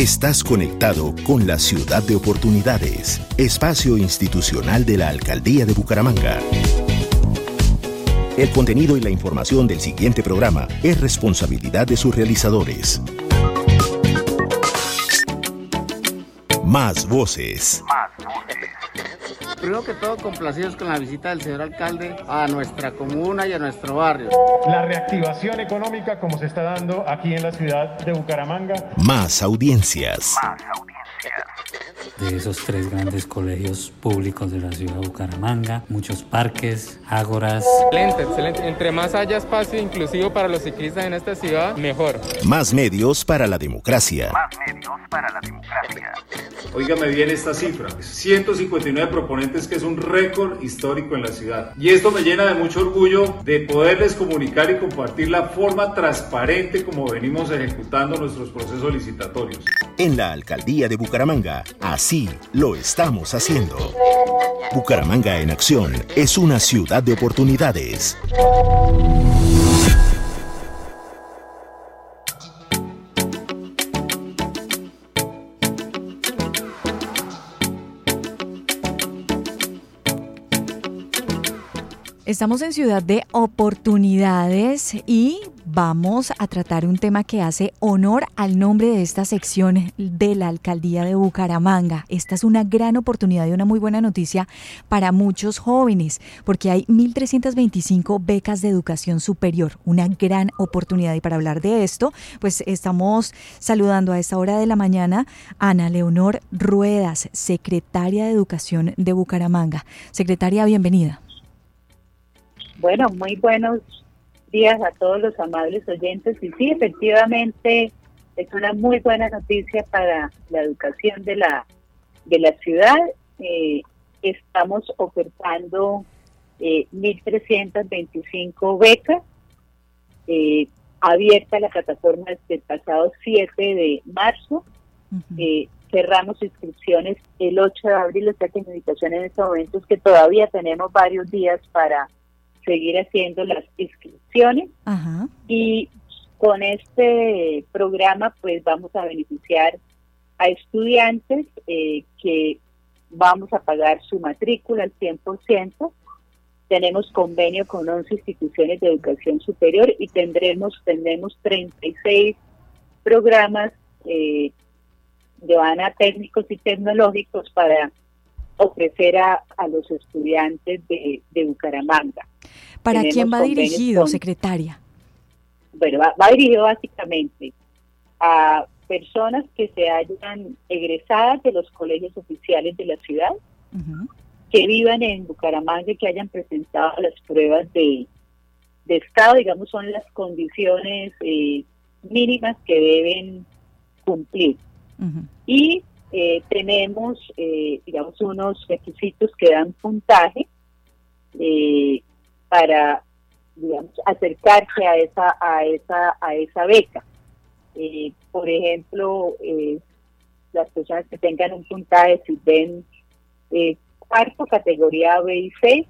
Estás conectado con la ciudad de oportunidades, espacio institucional de la Alcaldía de Bucaramanga. El contenido y la información del siguiente programa es responsabilidad de sus realizadores. Más voces. Primero que todo, complacidos con la visita del señor alcalde a nuestra comuna y a nuestro barrio. La reactivación económica como se está dando aquí en la ciudad de Bucaramanga. Más audiencias. Más audiencias. De esos tres grandes colegios públicos de la ciudad de Bucaramanga, muchos parques, ágoras. Excelente, excelente. Entre más haya espacio inclusivo para los ciclistas en esta ciudad, mejor. Más medios para la democracia. Más medios para la democracia. Óigame bien esta cifra, 159 proponentes que es un récord histórico en la ciudad. Y esto me llena de mucho orgullo de poderles comunicar y compartir la forma transparente como venimos ejecutando nuestros procesos licitatorios. En la alcaldía de Bucaramanga, así lo estamos haciendo. Bucaramanga en acción es una ciudad de oportunidades. Estamos en Ciudad de Oportunidades y vamos a tratar un tema que hace honor al nombre de esta sección de la Alcaldía de Bucaramanga. Esta es una gran oportunidad y una muy buena noticia para muchos jóvenes, porque hay 1.325 becas de educación superior, una gran oportunidad. Y para hablar de esto, pues estamos saludando a esta hora de la mañana a Ana Leonor Ruedas, secretaria de Educación de Bucaramanga. Secretaria, bienvenida. Bueno, muy buenos días a todos los amables oyentes. Y sí, efectivamente, es una muy buena noticia para la educación de la, de la ciudad. Eh, estamos ofertando eh, 1.325 becas. Eh, abierta la plataforma desde el pasado 7 de marzo. Eh, cerramos inscripciones el 8 de abril, o sea que mi invitación en estos momentos que todavía tenemos varios días para seguir haciendo las inscripciones y con este programa pues vamos a beneficiar a estudiantes eh, que vamos a pagar su matrícula al 100%. Tenemos convenio con 11 instituciones de educación superior y tendremos, tendremos 36 programas eh, de ANA técnicos y tecnológicos para ofrecer a, los estudiantes de, Bucaramanga. ¿Para quién va dirigido, secretaria? Bueno, va, dirigido básicamente a personas que se hayan egresadas de los colegios oficiales de la ciudad, que vivan en Bucaramanga y que hayan presentado las pruebas de, estado, digamos, son las condiciones eh, mínimas que deben cumplir. Y eh, tenemos, eh, digamos, unos requisitos que dan puntaje eh, para, digamos, acercarse a esa, a esa, a esa beca. por ejemplo, las personas que tengan un puntaje, si ven cuarto, categoría B y C,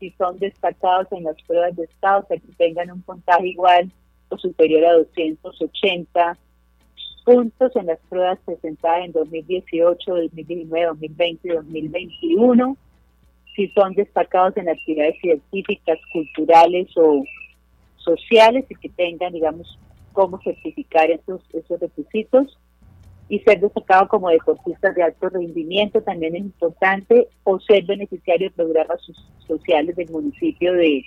si son destacados en las pruebas de estado, o tengan un puntaje igual o superior a 280 puntos en las pruebas presentadas en 2018, 2019, 2020 y 2021. Si son destacados en actividades científicas, culturales o sociales y que tengan, digamos, cómo certificar esos, esos requisitos. Y ser destacado como deportistas de alto rendimiento también es importante, o ser beneficiario de programas sociales del municipio de,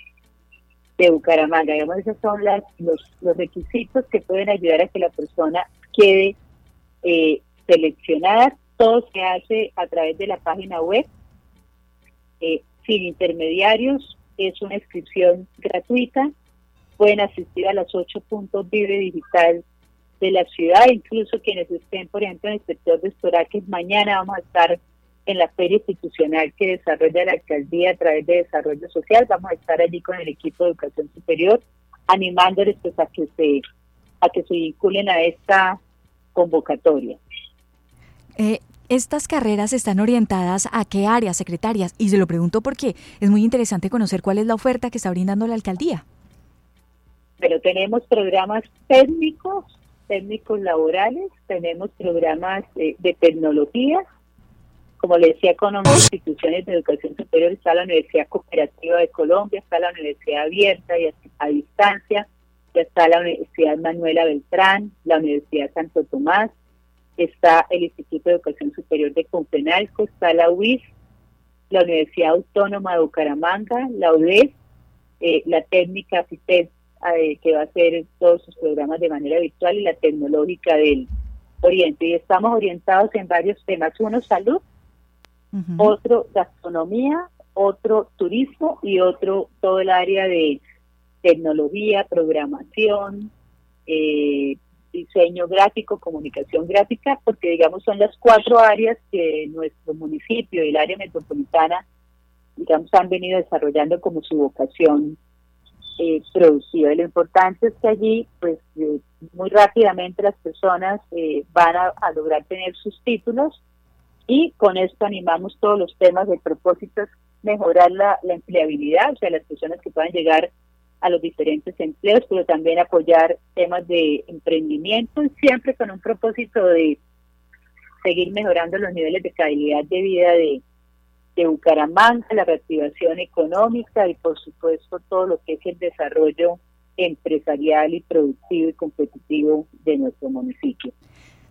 de Bucaramanga. Digamos, esos son las, los, los requisitos que pueden ayudar a que la persona quede eh, seleccionada. Todo se hace a través de la página web, eh, sin intermediarios. Es una inscripción gratuita. Pueden asistir a las ocho puntos Vive Digital de la ciudad, incluso quienes estén, por ejemplo, en el sector de Estoraques. Mañana vamos a estar en la feria institucional que desarrolla la alcaldía a través de desarrollo social. Vamos a estar allí con el equipo de educación superior, animándoles pues, a que se a que se vinculen a esta convocatoria. Eh, estas carreras están orientadas a qué áreas, secretarias? Y se lo pregunto porque es muy interesante conocer cuál es la oferta que está brindando la alcaldía. Pero tenemos programas técnicos técnicos laborales, tenemos programas de tecnología, como le decía, con instituciones de educación superior, está la Universidad Cooperativa de Colombia, está la Universidad Abierta y a, distancia, está la Universidad Manuela Beltrán, la Universidad Santo Tomás, está el Instituto de Educación Superior de Confenalco, está la UIS, la Universidad Autónoma de Bucaramanga, la UDES, eh, la técnica FITES, eh, que va a hacer todos sus programas de manera virtual, y la tecnológica del Oriente. Y estamos orientados en varios temas. Uno, salud, otro gastronomía, otro turismo y otro todo el área de tecnología, programación, eh, diseño gráfico, comunicación gráfica, porque digamos son las cuatro áreas que nuestro municipio y el área metropolitana, digamos, han venido desarrollando como su vocación eh, productiva. Y lo importante es que allí, pues, eh, muy rápidamente las personas eh, van a lograr tener sus títulos y con esto animamos todos los temas de propósitos, mejorar la, empleabilidad, o sea, las personas que puedan llegar a los diferentes empleos, pero también apoyar temas de emprendimiento, siempre con un propósito de seguir mejorando los niveles de calidad de vida de, de Bucaramanga, la reactivación económica y por supuesto todo lo que es el desarrollo empresarial y productivo y competitivo de nuestro municipio.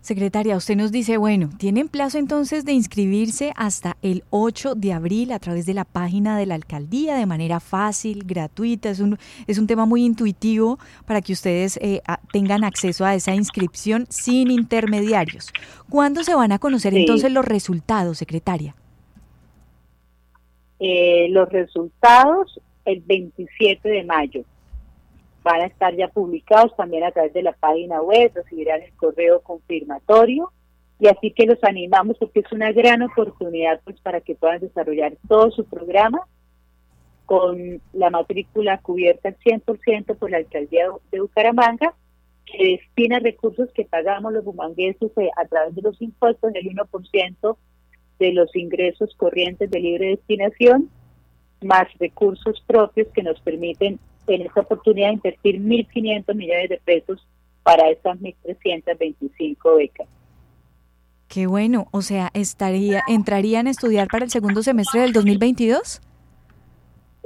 Secretaria, usted nos dice, bueno, tienen plazo entonces de inscribirse hasta el 8 de abril a través de la página de la alcaldía de manera fácil, gratuita. Es un, es un tema muy intuitivo para que ustedes eh, tengan acceso a esa inscripción sin intermediarios. ¿Cuándo se van a conocer entonces los resultados, secretaria? Eh, los resultados el 27 de mayo van a estar ya publicados también a través de la página web, recibirán el correo confirmatorio. Y así que los animamos porque es una gran oportunidad pues para que puedan desarrollar todo su programa con la matrícula cubierta al 100% por la alcaldía de Bucaramanga que destina recursos que pagamos los bumangueses eh, a través de los impuestos en el 1% de los ingresos corrientes de libre destinación más recursos propios que nos permiten en esta oportunidad invertir 1.500 millones de pesos para estas 1.325 becas. Qué bueno, o sea, estaría entrarían a estudiar para el segundo semestre del 2022?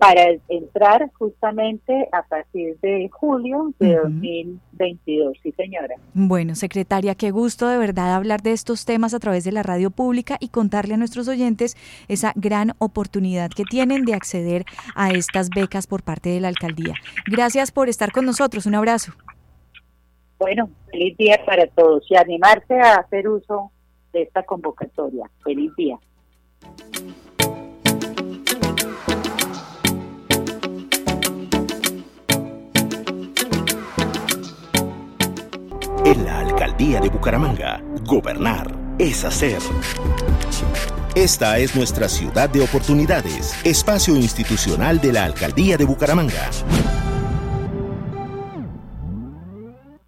Para entrar justamente a partir de julio de 2022, sí señora. Bueno, secretaria, qué gusto de verdad hablar de estos temas a través de la radio pública y contarle a nuestros oyentes esa gran oportunidad que tienen de acceder a estas becas por parte de la alcaldía. Gracias por estar con nosotros, un abrazo. Bueno, feliz día para todos y animarse a hacer uso de esta convocatoria. Feliz día. En la alcaldía de Bucaramanga, gobernar es hacer. Esta es nuestra ciudad de oportunidades, espacio institucional de la alcaldía de Bucaramanga.